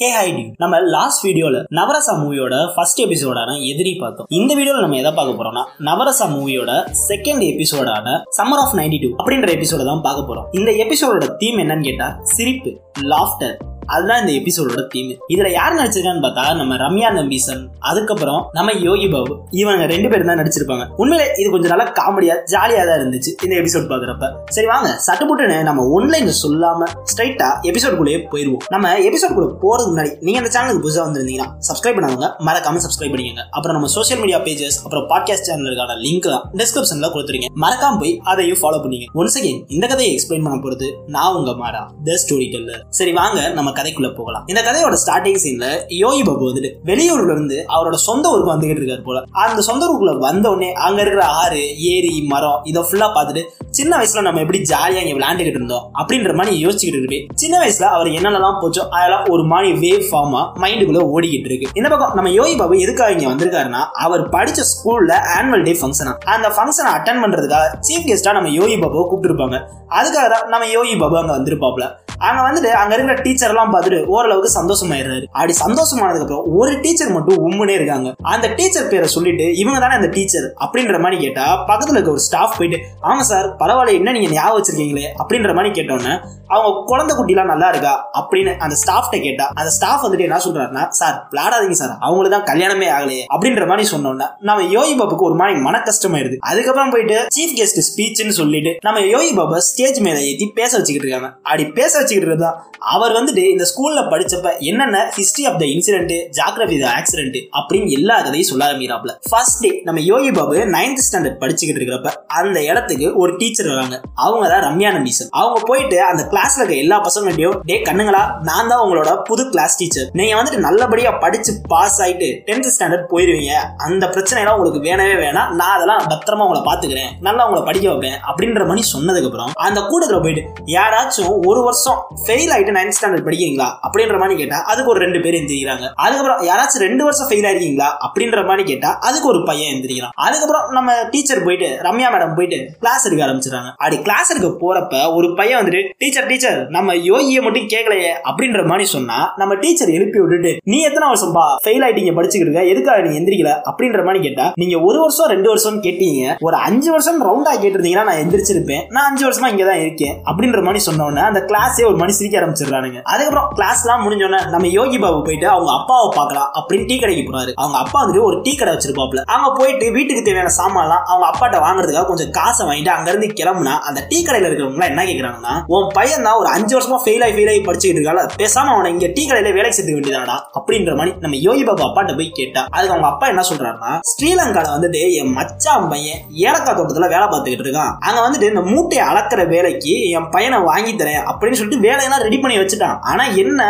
ஹே high நம்ம last வீடியோல நவரசா மூவியோட ஃபர்ஸ்ட் எபிசோடான எதிரி பார்த்தோம். இந்த வீடியோல நம்ம எதை பார்க்க போறோம்னா நவரசா மூவியோட செகண்ட் எபிசோடான சம்மர் ஆஃப் நைன்டி டூ அப்படின்ற எபிசோட தான் பார்க்க போறோம். இந்த எபிசோடோட தீம் என்னன்னு கேட்டா சிரிப்பு லாஃப்டர் அதுதான் இந்த எபிசோடோட தீம் இதுல யார் நடிச்சிருக்கான்னு பார்த்தா நம்ம ரம்யா நம்பீசன் அதுக்கப்புறம் நம்ம யோகி பாபு. இவங்க ரெண்டு பேரும் தான் நடிச்சிருப்பாங்க. உண்மையிலே இது கொஞ்சம் நல்லா காமெடியா ஜாலியா தான் இருந்துச்சு இந்த எபிசோட் பாக்குறப்ப சரி வாங்க. சட்டுப்புட்டுன்னு நம்ம ஒன்லைன் சொல்லாம ஸ்ட்ரைட்டா எபிசோடுக்குள்ளேயே போயிருவோம். நம்ம எபிசோடுக்குள்ள போறதுக்கு முன்னாடி நீங்க இந்த சேனலுக்கு புதுசா வந்திருந்தீங்கன்னா சப்ஸ்கிரைப் பண்ணாங்க மறக்காம சப்ஸ்கிரைப் பண்ணிக்கங்க. அப்புறம் நம்ம சோஷியல் மீடியா பேஜஸ் அப்புறம் பாட்காஸ்ட் சேனலுக்கான லிங்க் டிஸ்கிரிப்ஷன்ல கொடுத்துருங்க. மறக்காம போய் அதையும் ஃபாலோ பண்ணிங்க ஒன்ஸ் அகேன் இந்த கதையை எக்ஸ்பிளைன் பண்ண போறது நான் உங்க மாறா த ஸ்டோரி டெல்லர் சரி வாங்க. நம்ம கதைக்குள்ள போகலாம். இந்த கதையோட ஸ்டார்டிங் சீன்ல யோகி பாபு வந்துட்டு வெளியூர்ல இருந்து அவரோட சொந்த ஊருக்கு வந்துகிட்டு இருக்காரு போல. அந்த சொந்த ஊருக்குள்ள வந்த உடனே அங்க இருக்கிற ஆறு ஏரி மரம் இதை ஃபுல்லா பார்த்துட்டு சின்ன வயசுல நம்ம எப்படி ஜாலியா இங்க விளையாண்டுகிட்டு இருந்தோம் அப்படின்ற மாதிரி யோசிச்சுக்கிட்டு இருக்கு சின்ன வயசுல அவர் என்னென்னலாம் போச்சோ அதெல்லாம் ஒரு மாதிரி வேவ் ஃபார்மா மைண்டுக்குள்ள ஓடிக்கிட்டு இருக்கு. இந்த பக்கம் நம்ம யோகி பாபு எதுக்காக இங்க வந்திருக்காருன்னா அவர் படிச்ச ஸ்கூல்ல ஆனுவல் டே ஃபங்க்ஷனா அந்த ஃபங்க்ஷனை அட்டன் பண்றதுக்காக சீஃப் கெஸ்டா நம்ம யோகி பாபுவை கூப்பிட்டுருப்பாங்க. அதுக்காக தான் நம்ம யோகி பாபு அங்க வந்திருப்பாப்ல அங்க வந்துட்டு அங்க இருக்கிற டீச்சர் எல்லாம் பார்த்துட்டு ஓரளவுக்கு சந்தோஷமாயிடுறாரு. அப்படி சந்தோஷமானதுக்கு அப்புறம் ஒரு டீச்சர் மட்டும் உம்முனே இருக்காங்க. அந்த டீச்சர் பேரை சொல்லிட்டு இவங்க தானே அந்த டீச்சர் அப்படின்ற மாதிரி கேட்டா பக்கத்துல இருக்க ஒரு ஸ்டாஃப் போயிட்டு ஆமா சார் பரவாயில்ல என்ன நீங்க ஞாபகம் வச்சிருக்கீங்களே? அப்படின்ற மாதிரி கேட்டோன்னே அவங்க குழந்தை குட்டிலாம் நல்லா இருக்கா? அப்படின்னு அந்த ஸ்டாஃப்ட கேட்டா அந்த ஸ்டாஃப் வந்துட்டு என்ன சொல்றாருன்னா சார் விளையாடாதீங்க சார் அவங்களுக்கு தான் கல்யாணமே ஆகலையே. அப்படின்ற மாதிரி சொன்னோம்னா நம்ம யோகி பாபுக்கு ஒரு மாதிரி மன கஷ்டமாயிருது அதுக்கப்புறம் போயிட்டு சீஃப் கெஸ்ட் ஸ்பீச்னு சொல்லிட்டு நம்ம யோகி பாபா ஸ்டேஜ் மேல ஏற்றி பேச வச்சுக்கிட்டு இருக்காங்க. அப்படி பேச வச்சுக்கிட்டு தான் அவர் வந்துட்டு இந்த ஸ்கூல்ல படிச்சப்ப என்னென்ன history of the incident geography the accident அப்படின்னு எல்லா கதையும் சொல்ல ஆரம்பிக்கிறாப்ல ஃபர்ஸ்ட் டே நம்ம யோகி பாபு நைன்த் ஸ்டாண்டர்ட் படிச்சுக்கிட்டு இருக்கிறப்ப அந்த இடத்துக்கு ஒரு டீச்சர் வராங்க. அவங்க தான் ரம்யா நம்பீசன் அவங்க போயிட்டு அந்த கிளாஸ்ல இருக்க எல்லா பசங்கள்டையும் டே கண்ணுங்களா நான் தான் உங்களோட புது கிளாஸ் டீச்சர் நீங்க வந்துட்டு நல்லபடியா படிச்சு பாஸ் ஆயிட்டு டென்த் ஸ்டாண்டர்ட் போயிருவீங்க. அந்த பிரச்சனை எல்லாம் உங்களுக்கு வேணவே வேணாம். நான் அதெல்லாம் பத்திரமா உங்களை பாத்துக்கிறேன். நல்லா உங்களை படிக்க வைப்பேன். அப்படின்ற மாதிரி சொன்னதுக்கு அப்புறம் அந்த கூட்டத்துல போயிட்டு யாராச்சும் ஒரு வருஷம் ஃபெயில் ஆயிட்டு நைன்த் ஸ்டாண்டர்ட் படிக்க இருக்கீங்களா அப்படின்ற மாதிரி கேட்டா அதுக்கு ஒரு ரெண்டு பேர் எந்திரிக்கிறாங்க. அதுக்கப்புறம் யாராச்சும் ரெண்டு வருஷம் ஃபெயில் ஆயிருக்கீங்களா அப்படின்ற மாதிரி கேட்டா அதுக்கு ஒரு பையன் எந்திரிக்கிறான். அதுக்கப்புறம் நம்ம டீச்சர் போயிட்டு ரம்யா மேடம் போயிட்டு கிளாஸ் எடுக்க ஆரம்பிச்சிடறாங்க. அப்படி கிளாஸ் எடுக்க போறப்ப ஒரு பையன் வந்துட்டு டீச்சர் டீச்சர் நம்ம யோகியை மட்டும் கேட்கலையே அப்படின்ற மாதிரி சொன்னா நம்ம டீச்சர் எழுப்பி விட்டுட்டு நீ எத்தனை வருஷம் பா ஃபெயில் ஆயிட்டீங்க படிச்சுக்கிட்டு இருக்க? எதுக்காக நீங்க எந்திரிக்கல? அப்படின்ற மாதிரி கேட்டா நீங்க ஒரு வருஷம் ரெண்டு வருஷம் கேட்டீங்க. ஒரு அஞ்சு வருஷம் ரவுண்டா கேட்டிருந்தீங்கன்னா நான் எந்திரிச்சிருப்பேன். நான் அஞ்சு வருஷமா இங்க தான் இருக்கேன். அப்படின்ற மாதிரி சொன்னோன்னே அந்த கிளாஸே ஒரு மணி சிரிக்க ஆரம்பிச்சிடுறானுங்க. அதுக்கப்புறம் கிளாஸ் எல்லாம் முடிஞ்சோன்னே நம்ம யோகி பாபு போயிட்டு அவங்க அப்பாவை பார்க்கலாம் அப்படின்னு டீ கடைக்கு போறாரு. அவங்க அப்பா வந்துட்டு ஒரு டீ கடை வச்சிருப்பாப்ல அவங்க போயிட்டு வீட்டுக்கு தேவையான சாமான்லாம் அவங்க அப்பாட்ட வாங்குறதுக்காக கொஞ்சம் காசை வாங்கிட்டு அங்க இருந்து கிளம்புனா அந்த டீ கடையில இருக்கிறவங்க என்ன கேக்குறாங்கன்னா உன் பையன் தான் ஒரு அஞ்சு வருஷமா ஃபெயில் ஆகி ஃபெயில் ஆகி படிச்சுட்டு இருக்கால பேசாம அவனை இங்க டீ கடையில வேலைக்கு சேர்த்துக்க வேண்டியதாடா அப்படின்ற மாதிரி நம்ம யோகி பாபு அப்பாட்ட போய் கேட்டா அதுக்கு அவங்க அப்பா என்ன சொல்றாருன்னா ஸ்ரீலங்கால வந்துட்டு என் மச்சான் பையன் ஏலக்காய் தோட்டத்துல வேலை பார்த்துக்கிட்டு இருக்கான். அங்க வந்துட்டு இந்த மூட்டையை அளக்குற வேலைக்கு என் பையனை வாங்கி தரேன். அப்படின்னு சொல்லிட்டு வேலையெல்லாம் ரெடி பண்ணி வச்சுட்டான். ஆனா என்ன?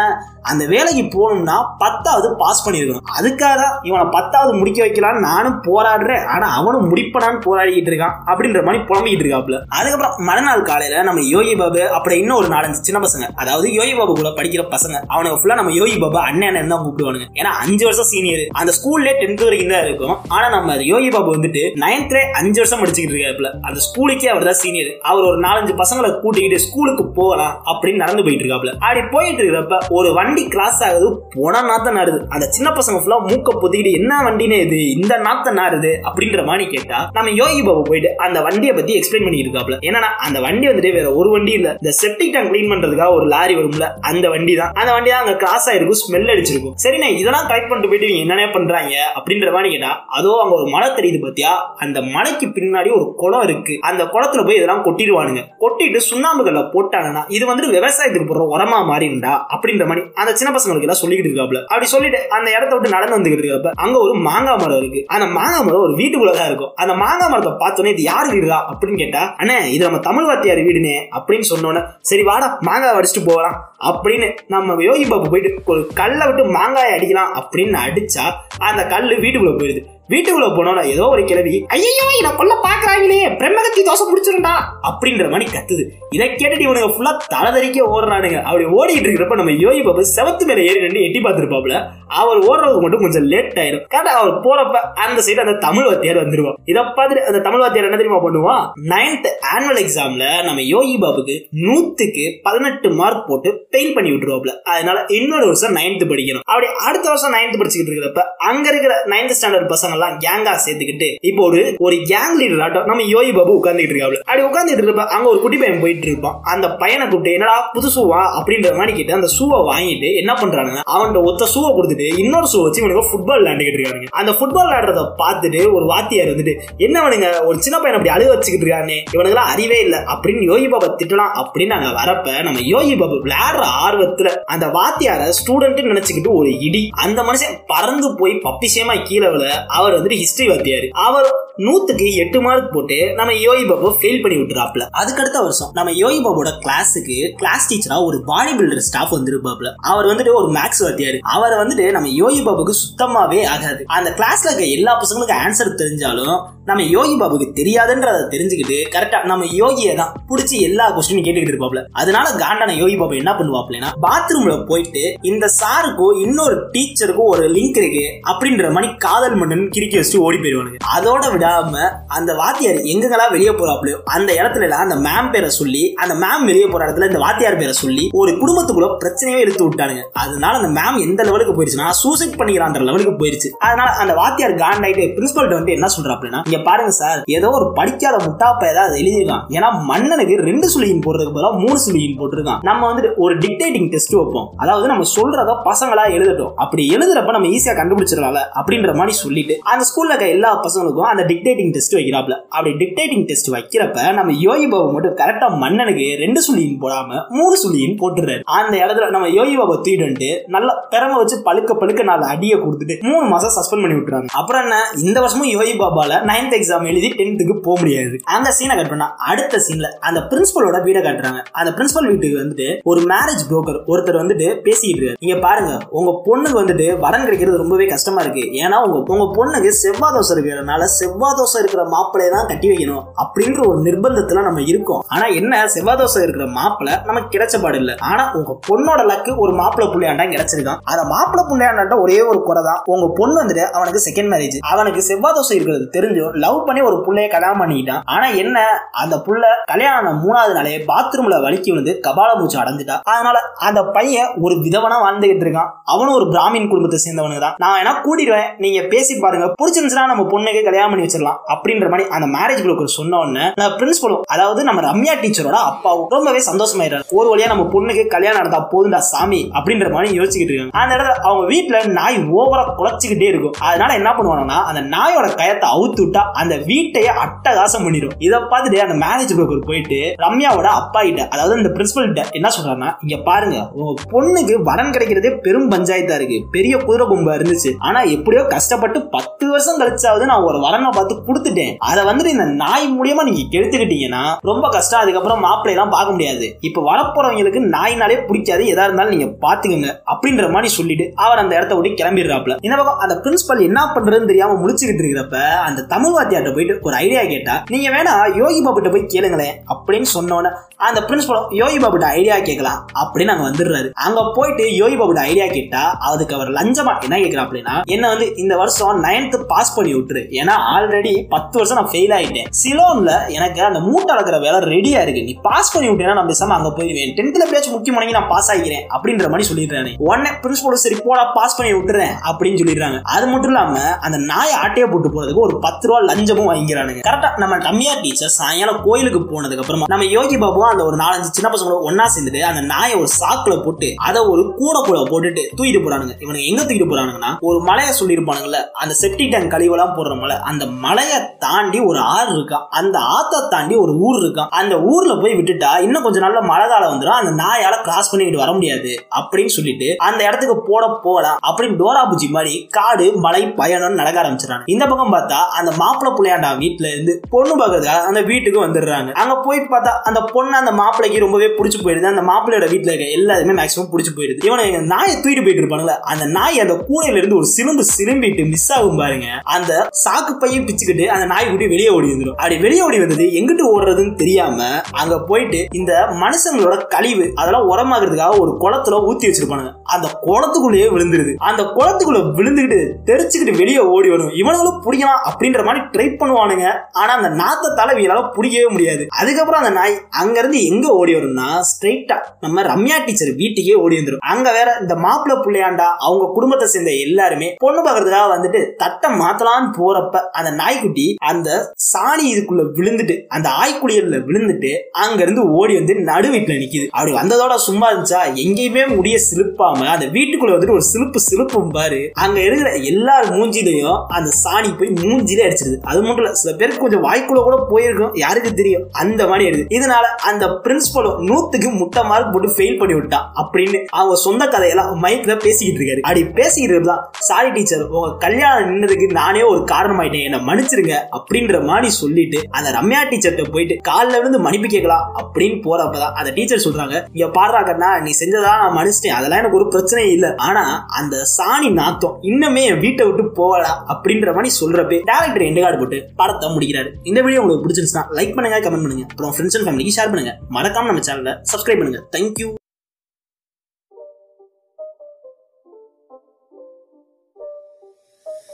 அந்த வேலைக்கு போகணும்னா பத்தாவது பாஸ் பண்ணிருக்கணும். அதுக்காக தான் இவனை பத்தாவது முடிக்க வைக்கலான்னு நானும் போராடுறேன். ஆனா அவனும் முடிப்படான்னு போராடிக்கிட்டு இருக்கான் அப்படின்ற மாதிரி புலம்பிக்கிட்டு இருக்காப்ல அதுக்கப்புறம் மறுநாள் காலையில நம்ம யோகி பாபு அப்புறம் இன்னும் ஒரு நாலஞ்சு சின்ன பசங்க. அதாவது யோகி பாபு கூட படிக்கிற பசங்க. அவனுக்கு ஃபுல்லா நம்ம யோகி பாபா அண்ணன் அண்ணன் தான் கூப்பிடுவானுங்க. ஏன்னா அஞ்சு வருஷம் சீனியர் அந்த ஸ்கூல்லே டென்த் வரைக்கும் தான் இருக்கும். ஆனா நம்ம யோகி பாபு வந்துட்டு நைன்த்ல அஞ்சு வருஷம் படிச்சுக்கிட்டு இருக்காப்ல அந்த ஸ்கூலுக்கே அவர் தான் சீனியர் அவர் ஒரு நாலஞ்சு பசங்களை கூட்டிக்கிட்டு ஸ்கூலுக்கு போகலாம் அப்படின்னு நடந்து போயிட்டு இருக்காப்ல அப்படி போயிட்டு இருக்கிறப்ப ஒரு வண்டி கிராஸ் ஆகுது போன நாத்த நாருது அந்த சின்ன பசங்க ஃபுல்லா மூக்க பொத்திக்கிட்டு என்ன வண்டினே இது? இந்த நாத்த நாருது அப்படின்ற மாதிரி கேட்டா நம்ம யோகி பாபா போயிட்டு அந்த வண்டியை பத்தி எக்ஸ்பிளைன் பண்ணி இருக்காப்ல ஏன்னா அந்த வண்டி வந்துட்டு வேற ஒரு வண்டி இல்ல. இந்த செப்டிக் டேங்க் கிளீன் பண்றதுக்காக ஒரு லாரி வரும்ல அந்த வண்டி தான் அந்த வண்டி தான் அங்க கிராஸ் ஆயிருக்கும் ஸ்மெல் அடிச்சிருக்கும். சரிண்ணே இதெல்லாம் கரெக்ட் பண்ணிட்டு போயிட்டு நீங்க என்னென்ன பண்றாங்க? அப்படின்ற மாதிரி கேட்டா அதோ அங்க ஒரு மலை தெரியுது பாத்தியா? அந்த மலைக்கு பின்னாடி ஒரு குளம் இருக்கு. அந்த குளத்துல போய் இதெல்லாம் கொட்டிடுவானுங்க. கொட்டிட்டு சுண்ணாம்புகள்ல போட்டாங்கன்னா இது வந்துட்டு விவசாயத்துக்கு போடுற உரமா மாறிண்டா அப்படின்ற மாதிரி அந்த சின்ன பசங்களுக்கு எல்லாம் சொல்லிக்கிட்டு இருக்காப்ல அப்படி சொல்லிட்டு அந்த இடத்த விட்டு நடந்து வந்துகிட்டு இருக்கப்ப அங்க ஒரு மாங்காய் மரம் இருக்கு. அந்த மாங்காய் மரம் ஒரு வீட்டுக்குள்ளதான் இருக்கும். அந்த மாங்காய் மரத்தை பார்த்தோன்னே இது யாரு வீடுதா அப்படின்னு கேட்டா அண்ணே இது நம்ம தமிழ் வாத்தியார் வீடுனே அப்படின்னு சொன்னோன்னே சரி வாடா மாங்காய் அடிச்சுட்டு போகலாம் அப்படின்னு நம்ம யோகி பாபு போயிட்டு ஒரு கல்லை விட்டு மாங்காய் அடிக்கலாம் அப்படின்னு அடிச்சா அந்த கல் வீட்டுக்குள்ள போயிடுது வீட்டுக்குள்ள போனோம்னா ஏதோ ஒரு கிளவி ஐயோ என்ன கொல்ல பாக்குறாங்களே பிரம்மகத்தி தோசை முடிச்சிருந்தா அப்படின்ற மாதிரி கத்துது. இதை கேட்டுட்டு இவனுங்க ஃபுல்லா தலைதறிக்க ஓடுறானுங்க. அப்படி ஓடிட்டு இருக்கிறப்ப நம்ம யோகி பாபு செவத்து மேல ஏறி நின்று எட்டி பார்த்துருப்பாப்ல அவர் ஓடுறதுக்கு மட்டும் கொஞ்சம் லேட் ஆயிரும். கரெக்டா அவர் போறப்ப அந்த சைடு அந்த தமிழ் வாத்தியார் வந்துருவோம் இதை பார்த்துட்டு அந்த தமிழ் வாத்தியார் என்ன தெரியுமா பண்ணுவான்? நைன்த் ஆனுவல் எக்ஸாம்ல நம்ம யோகி பாபுக்கு நூத்துக்கு பதினெட்டு மார்க் போட்டு பெயின் பண்ணி விட்டுருவாப்ல அதனால இன்னொரு வருஷம் நைன்த் படிக்கணும். அப்படி அடுத்த வருஷம் நைன்த் படிச்சுக்கிட்டு இருக்கிறப்ப அங்க இருக்கிற நைன்த் ஸ்டாண்டர்ட் பசங்க எல்லாம் கேங்கா சேர்த்துக்கிட்டு இப்போ ஒரு ஒரு கேங் லீடர் ஆட்டம் நம்ம யோகி பாபு உட்கார்ந்துட்டு இருக்காப்ல. அப்படி உட்கார்ந்துட்டு இருப்ப அங்க ஒரு குட்டி பையன் போயிட்டு இருப்பான். அந்த பையனை கூப்பிட்டு என்னடா புது ஷூவா? அப்படின்ற மாதிரி கேட்டு அந்த ஷூவை வாங்கிட்டு என்ன பண்றானுங்க? அவன்கிட்ட ஒத்த ஷூவை கொடுத்துட்டு இன்னொரு ஷூ வச்சு இவனுக்கு ஃபுட்பால் விளையாண்டுக்கிட்டு இருக்காங்க அந்த ஃபுட்பால் விளையாடுறத பார்த்துட்டு ஒரு வாத்தியார் வந்துட்டு என்னவனுங்க ஒரு சின்ன பையன் அப்படி அழுக வச்சுக்கிட்டு இருக்கானே இவனுங்களாம் அறிவே இல்லை அப்படின்னு யோகி பாபா திட்டலாம். அப்படின்னு நாங்க வரப்ப நம்ம யோகி பாபு விளையாடுற ஆர்வத்துல அந்த வாத்தியார ஸ்டூடெண்ட் நினைச்சுக்கிட்டு ஒரு இடி. அந்த மனுஷன் பறந்து போய் பப்பிசியமா கீழே விழ அவர் வந்துட்டு ஹிஸ்டரி வாத்தியார். அவர் நூத்துக்கு எட்டு மார்க் போட்டு நம்ம யோகி பாபு ஃபெயில் பண்ணி விட்டுறாப்ல அதுக்கடுத்த வருஷம் நம்ம யோகி பாபுவோட கிளாஸுக்கு கிளாஸ் டீச்சரா ஒரு பாடி பில்டர் ஸ்டாஃப் வந்துருப்பாப்ல அவர் வந்துட்டு ஒரு மேக்ஸ் வாத்தியாரு. அவரை வந்துட்டு நம்ம யோகி பாபுக்கு சுத்தமாவே ஆகாது. அந்த கிளாஸ்ல இருக்க எல்லா பசங்களுக்கும் ஆன்சர் தெரிஞ்சாலும் நம்ம யோகி பாபுக்கு தெரியாதுன்றத தெரிஞ்சுக்கிட்டு கரெக்டா நம்ம யோகியை தான் பிடிச்சி எல்லா கொஸ்டினும் கேட்டுக்கிட்டு இருப்பாப்ல அதனால காண்டான யோகி பாபு என்ன பண்ணுவாப்லனா பாத்ரூம்ல போயிட்டு இந்த சாருக்கும் இன்னொரு டீச்சருக்கும் ஒரு லிங்க் இருக்கு அப்படின்ற மாதிரி காதல் மன்னன் கிறுக்கி வச்சுட்டு ஓடி போயிருவானுங்க அதோட இல்லாம அந்த வாத்தியார் எங்கெல்லாம் வெளியே போறாப்லயோ அந்த இடத்துல எல்லாம் அந்த மேம் பேரை சொல்லி அந்த மேம் வெளியே போற இடத்துல இந்த வாத்தியார் பேரை சொல்லி ஒரு குடும்பத்துக்குள்ள பிரச்சனையே எடுத்து விட்டானுங்க. அதனால அந்த மேம் எந்த லெவலுக்கு போயிருச்சுன்னா சூசைட் பண்ணிக்கிறான்ற லெவலுக்கு போயிருச்சு. அதனால அந்த வாத்தியார் காண்டாயிட்டு பிரின்சிபல் வந்து என்ன சொல்றாப்லன்னா இங்க பாருங்க சார் ஏதோ ஒரு படிக்காத முட்டாப்ப ஏதாவது எழுதிருக்கான் ஏன்னா மன்னனுக்கு ரெண்டு சுழியின் போடுறதுக்கு பதிலாக மூணு சுழியின் போட்டிருக்கான். நம்ம வந்துட்டு ஒரு டிக்டேட்டிங் டெஸ்ட் வைப்போம். அதாவது நம்ம சொல்றத பசங்களா எழுதட்டும். அப்படி எழுதுறப்ப நம்ம ஈஸியா கண்டுபிடிச்சிடலாம்ல அப்படின்ற மாதிரி சொல்லிட்டு அந்த ஸ்கூல்ல இருக்க எல்லா பசங்களுக்கும் அந்த டிக்டேட்டிங் டெஸ்ட் வைக்கிறாப்ல அப்படி டிக்டேட்டிங் டெஸ்ட் வைக்கிறப்ப நம்ம யோகி பாபு மட்டும் கரெக்டா மன்னனுக்கு ரெண்டு சுழியின் போடாம மூணு சுழியின் போட்டுறாரு அந்த இடத்துல நம்ம யோகி பாபா தூக்கிட்டு வந்துட்டு நல்லா பெரம வச்சு பழுக்க பழுக்க நாலு அடியை கொடுத்துட்டு மூணு மாசம் சஸ்பெண்ட் பண்ணி விட்டுறாங்க. அப்புறம் என்ன? இந்த வருஷமும் யோகி பாபால நைன்த் எக்ஸாம் எழுதி டென்த்துக்கு போக முடியாது. அந்த சீனை கட் பண்ணா அடுத்த சீன்ல அந்த பிரின்சிபலோட வீடை காட்டுறாங்க. அந்த பிரின்சிபல் வீட்டுக்கு வந்துட்டு ஒரு மேரேஜ் புரோக்கர் ஒருத்தர் வந்துட்டு பேசிட்டு இருக்காரு. நீங்க பாருங்க உங்க பொண்ணுக்கு வந்துட்டு வரன் கிடைக்கிறது ரொம்பவே கஷ்டமா இருக்கு. ஏன்னா உங்க உங்க பொண்ணுக்கு செவ்வாய் தோசை இருக்கிறதுனால செவ்வாய் செவ்வாதோஷம் இருக்கிற மாப்பிளைய தான் கட்டி வைக்கணும் அப்படின்ற ஒரு நிர்பந்தத்துல நம்ம இருக்கோம். ஆனா என்ன? செவ்வாதோஷம் இருக்கிற மாப்பிளை நமக்கு கிடைச்ச பாடு இல்ல. ஆனா உங்க பொண்ணோட லக்கு ஒரு மாப்பிளை புள்ளையாண்டா கிடைச்சிருக்கான். அந்த மாப்பிளை புள்ளையாண்டா ஒரே ஒரு குறை தான். உங்க பொண்ணு வந்துட்டு அவனுக்கு செகண்ட் மேரேஜ் அவனுக்கு செவ்வாய் இருக்கிறது தெரிஞ்சும் லவ் பண்ணி ஒரு புள்ளைய கல்யாணம் பண்ணிக்கிட்டான். ஆனா என்ன? அந்த புள்ள கல்யாணம் ஆன மூணாவது நாளே பாத்ரூம்ல வலிக்கி வந்து கபால மூச்சு அடைஞ்சிட்டா. அதனால அந்த பையன் ஒரு விதவனா வாழ்ந்துகிட்டு இருக்கான். அவனும் ஒரு பிராமின் குடும்பத்தை சேர்ந்தவனுக்கு தான். நான் வேணா கூட்டிடுவேன். நீங்க பேசி பாருங்க. பிடிச்சிருந்துச்சுன்னா நம்ம பொண்ணுக்கு கல்யாணம் பண்ணி வச்சிடலாம் அப்படின்ற மாதிரி அந்த மேரேஜ் புரோக்கர் சொன்ன உடனே நான் பிரின்சிபலும் அதாவது நம்ம ரம்யா டீச்சரோட அப்பாவும் ரொம்பவே சந்தோஷமாயிடுறாரு. ஒரு வழியா நம்ம பொண்ணுக்கு கல்யாணம் நடந்தா போதுண்டா சாமி அப்படின்ற மாதிரி யோசிச்சுக்கிட்டு இருக்காங்க. அந்த இடத்துல அவங்க வீட்டுல நாய் ஓவரா குலைச்சிக்கிட்டே இருக்கும். அதனால என்ன பண்ணுவாங்கன்னா அந்த நாயோட கயத்தை அவுத்து விட்டா அந்த வீட்டையே அட்டகாசம் பண்ணிடும். இதை பார்த்துட்டு அந்த மேரேஜ் புரோக்கர் போயிட்டு ரம்யாவோட அப்பா கிட்ட அதாவது இந்த பிரின்சிபல் கிட்ட என்ன சொல்றாருன்னா இங்க பாருங்க உங்க பொண்ணுக்கு வரன் கிடைக்கிறதே பெரும் பஞ்சாயத்தா இருக்கு. பெரிய குதிரை கும்பா இருந்துச்சு. ஆனா எப்படியோ கஷ்டப்பட்டு பத்து வருஷம் கழிச்சாவது நான் ஒரு வரனை பார்த்து கொடுத்துட்டேன். அதை வந்துட்டு இந்த நாய் மூலியமா நீங்க கெடுத்துக்கிட்டீங்கன்னா ரொம்ப கஷ்டம். அதுக்கப்புறம் மாப்பிள்ளை எல்லாம் பார்க்க முடியாது. இப்ப வரப்போறவங்களுக்கு நாய்னாலே பிடிக்காது. எதா இருந்தாலும் நீங்க பாத்துக்கங்க அப்படின்ற மாதிரி சொல்லிட்டு அவர் அந்த இடத்த விட்டு கிளம்பிடுறாப்ல இந்த பக்கம் அந்த பிரின்சிபல் என்ன பண்றதுன்னு தெரியாம முடிச்சுக்கிட்டு இருக்கிறப்ப அந்த தமிழ் வாத்தியார்ட்ட போயிட்டு ஒரு ஐடியா கேட்டா நீங்க வேணா யோகி பாபுட்ட போய் கேளுங்களேன். அப்படின்னு சொன்னோன்னே அந்த பிரின்சிபலும் யோகி பாபுட்ட ஐடியா கேட்கலாம் அப்படின்னு அங்க வந்துடுறாரு. அங்க போயிட்டு யோகி பாபுட்ட ஐடியா கேட்டா அதுக்கு அவர் லஞ்சமா என்ன கேட்கிறா அப்படின்னா என்ன வந்து இந்த வருஷம் நைன்த் பாஸ் பண்ணி விட்டுரு. ஏன்னா ஆல்ரெடி பத்து வருஷம் நான் ஃபெயில் ஆயிட்டேன். சிலோன்ல எனக்கு அந்த மூட்டை அளக்கிற வேலை ரெடியா இருக்கு. நீ பாஸ் பண்ணி விட்டேன்னா நான் பேசாம அங்க போயிருவேன் டென்த்ல எப்படியாச்சும் முக்கிய முடங்கி நான் பாஸ் ஆகிக்கிறேன் அப்படின்ற மாதிரி சொல்லிடுறாரு. உடனே பிரின்சிபல் சரி போடா பாஸ் பண்ணி விட்டுறேன் அப்படின்னு சொல்லிடுறாங்க. அது மட்டும் இல்லாம அந்த நாயை ஆட்டையை போட்டு போறதுக்கு ஒரு பத்து ரூபா லஞ்சமும் வாங்கிக்கிறானுங்க. கரெக்டா நம்ம கம்மியா டீச்சர் சாயங்காலம் கோயிலுக்கு போனதுக்கு அப்புறமா நம்ம யோகி பாபுவும் அந்த ஒரு நாலஞ்சு சின்ன பசங்களோட ஒன்னா சேர்ந்துட்டு அந்த நாயை ஒரு சாக்குல போட்டு அதை ஒரு கூடக்குள்ள போட்டுட்டு தூக்கிட்டு போறானுங்க. இவனுக்கு எங்க தூக்கிட்டு போறானுங்கன்னா ஒரு மலையை சொல்லியிருப்பானுங்கல்ல அந்த செப்டி டேங்க் கழிவெல்லாம் போடுற மலை அந்த மலையை தாண்டி ஒரு ஆறு இருக்கான் அந்த ஆத்தை தாண்டி ஒரு ஊர் இருக்கான் அந்த ஊர்ல போய் விட்டுட்டா இன்னும் கொஞ்சம் நாள்ல மழை காலம் வந்துடும் அந்த நாயால கிராஸ் பண்ணிட்டு வர முடியாது அப்படின்னு சொல்லிட்டு அந்த இடத்துக்கு போட போகலாம் அப்படின்னு டோரா பூஜி மாதிரி காடு மலை பயணம் நடக்க ஆரம்பிச்சிடறாங்க. இந்த பக்கம் பார்த்தா அந்த மாப்பிள்ளை புள்ளையாண்டா வீட்டுல இருந்து பொண்ணு பார்க்கறதுக்காக அந்த வீட்டுக்கு வந்துடுறாங்க. அங்க போய் பார்த்தா அந்த பொண்ணை அந்த மாப்பிளைக்கு ரொம்பவே பிடிச்சி போயிடுது அந்த மாப்பிள்ளையோட வீட்டில் இருக்க எல்லாருமே மேக்ஸிமம் பிடிச்சி போயிடுது இவனை எங்கள் நாயை தூக்கிட்டு போயிட்டு இருப்பானுங்களே. அந்த நாய் அந்த கூடையில இருந்து ஒரு சிலும்பு சிலும்பிட்டு மிஸ் ஆகும் பாருங்க. அந்த சாக்கு பையை பிச்சுக்கிட்டு அந்த நாய் குட்டி வெளியே ஓடி வந்துடும் அப்படி வெளியே ஓடி வந்தது எங்கிட்டு ஓடுறதுன்னு தெரியாம அங்க போயிட்டு இந்த மனுஷங்களோட கழிவு அதெல்லாம் உரமாகிறதுக்காக ஒரு குளத்துல ஊத்தி வச்சிருப்பானுங்க. அந்த குளத்துக்குள்ளேயே விழுந்துருது. அந்த குளத்துக்குள்ள விழுந்துக்கிட்டு தெரிச்சுக்கிட்டு வெளியே ஓடி வரும். இவனுங்களும் பிடிக்கலாம் அப்படின்ற மாதிரி ட்ரை பண்ணுவானுங்க. ஆனா அந்த நாத்த தலைவியலால பிடிக்கவே முடியாது. அதுக்கப்புறம் அந்த நாய் அங்க இருந்து எங்க ஓடி வரும்னா ஸ்ட்ரைட்டா நம்ம ரம்யா டீச்சர் வீட்டுக்கே ஓடி வந்துடும் அங்க வேற இந்த மாப்பிள்ள புள்ளையாண்டா அவங்க குடும்பத்தை சேர்ந்த எல்லாருமே பொண்ணு பாக்குறதுக்காக வந்துட்டு தட்டை மாத்தலான்னு போறப்ப அந்த நாய்க்குட்டி அந்த சாணி இதுக்குள்ள விழுந்துட்டு அந்த ஆய்க்குழியல்ல விழுந்துட்டு அங்க இருந்து ஓடி வந்து நடு வீட்டுல நிக்குது. அப்படி வந்ததோட சும்மா இருந்துச்சா? எங்கேயுமே முடிய சிலுப்பாம அந்த வீட்டுக்குள்ள வந்துட்டு ஒரு சிலுப்பு சிலுப்பும் பாரு அங்க இருக்கிற எல்லார் மூஞ்சிலையும் அந்த சாணி போய் மூஞ்சிலே அடிச்சிருது. அது மட்டும் இல்ல சில பேருக்கு கொஞ்சம் வாய்க்குள்ள கூட போயிருக்கும் யாருக்கு தெரியும்? அந்த மாதிரி எடுது இதனால அந்த பிரின்சிபலும் நூத்துக்கு முட்டை மார்க் போட்டு ஃபெயில் பண்ணி விட்டான் அப்படின்னு அவங்க சொந்த கதையெல்லாம் மைக்ல பேசிக்கிட்டு இருக்காரு. அப்படி பேசிக்கிட்டு தான் சாரி டீச்சர் உங்க கல்யாணம் நின்னதுக்கு நானே ஒரு காரணம் ஆயிட்டேன் என்ன மன்னிச்சிருங்க அப்படின்ற மாதிரி சொல்லிட்டு அந்த ரம்யா டீச்சர்கிட்ட போயிட்டு காலில் இருந்து மன்னிப்பு கேட்கலாம் அப்படின்னு போறப்பதான் அந்த டீச்சர் சொல்றாங்க இங்க பாடுறா கண்ணா நீ செஞ்சதா நான் மன்னிச்சிட்டேன். அதெல்லாம் எனக்கு ஒரு பிரச்சனையும் இல்லை. ஆனா அந்த சாணி நாத்தம் இன்னுமே என் வீட்டை விட்டு போகலா அப்படின்ற மாதிரி சொல்றப்ப டேரக்டர் எண்டு கார்டு போட்டு படத்தை முடிக்கிறாரு. இந்த வீடியோ உங்களுக்கு பிடிச்சிருந்துச்சுன்னா லைக் பண்ணுங்க கமெண்ட் பண்ணுங்க. அப்புறம் ஃப்ரெண்ட்ஸ் அண்ட் ஃபேமிலிக்கு ஷேர் பண்ணுங்க. பண்ணுங்க மறக்காம நம்ம சேனலை சப்ஸ்கிரைப் பண்ணுங்க. Thank you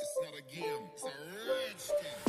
It's not a game, it's a rich game.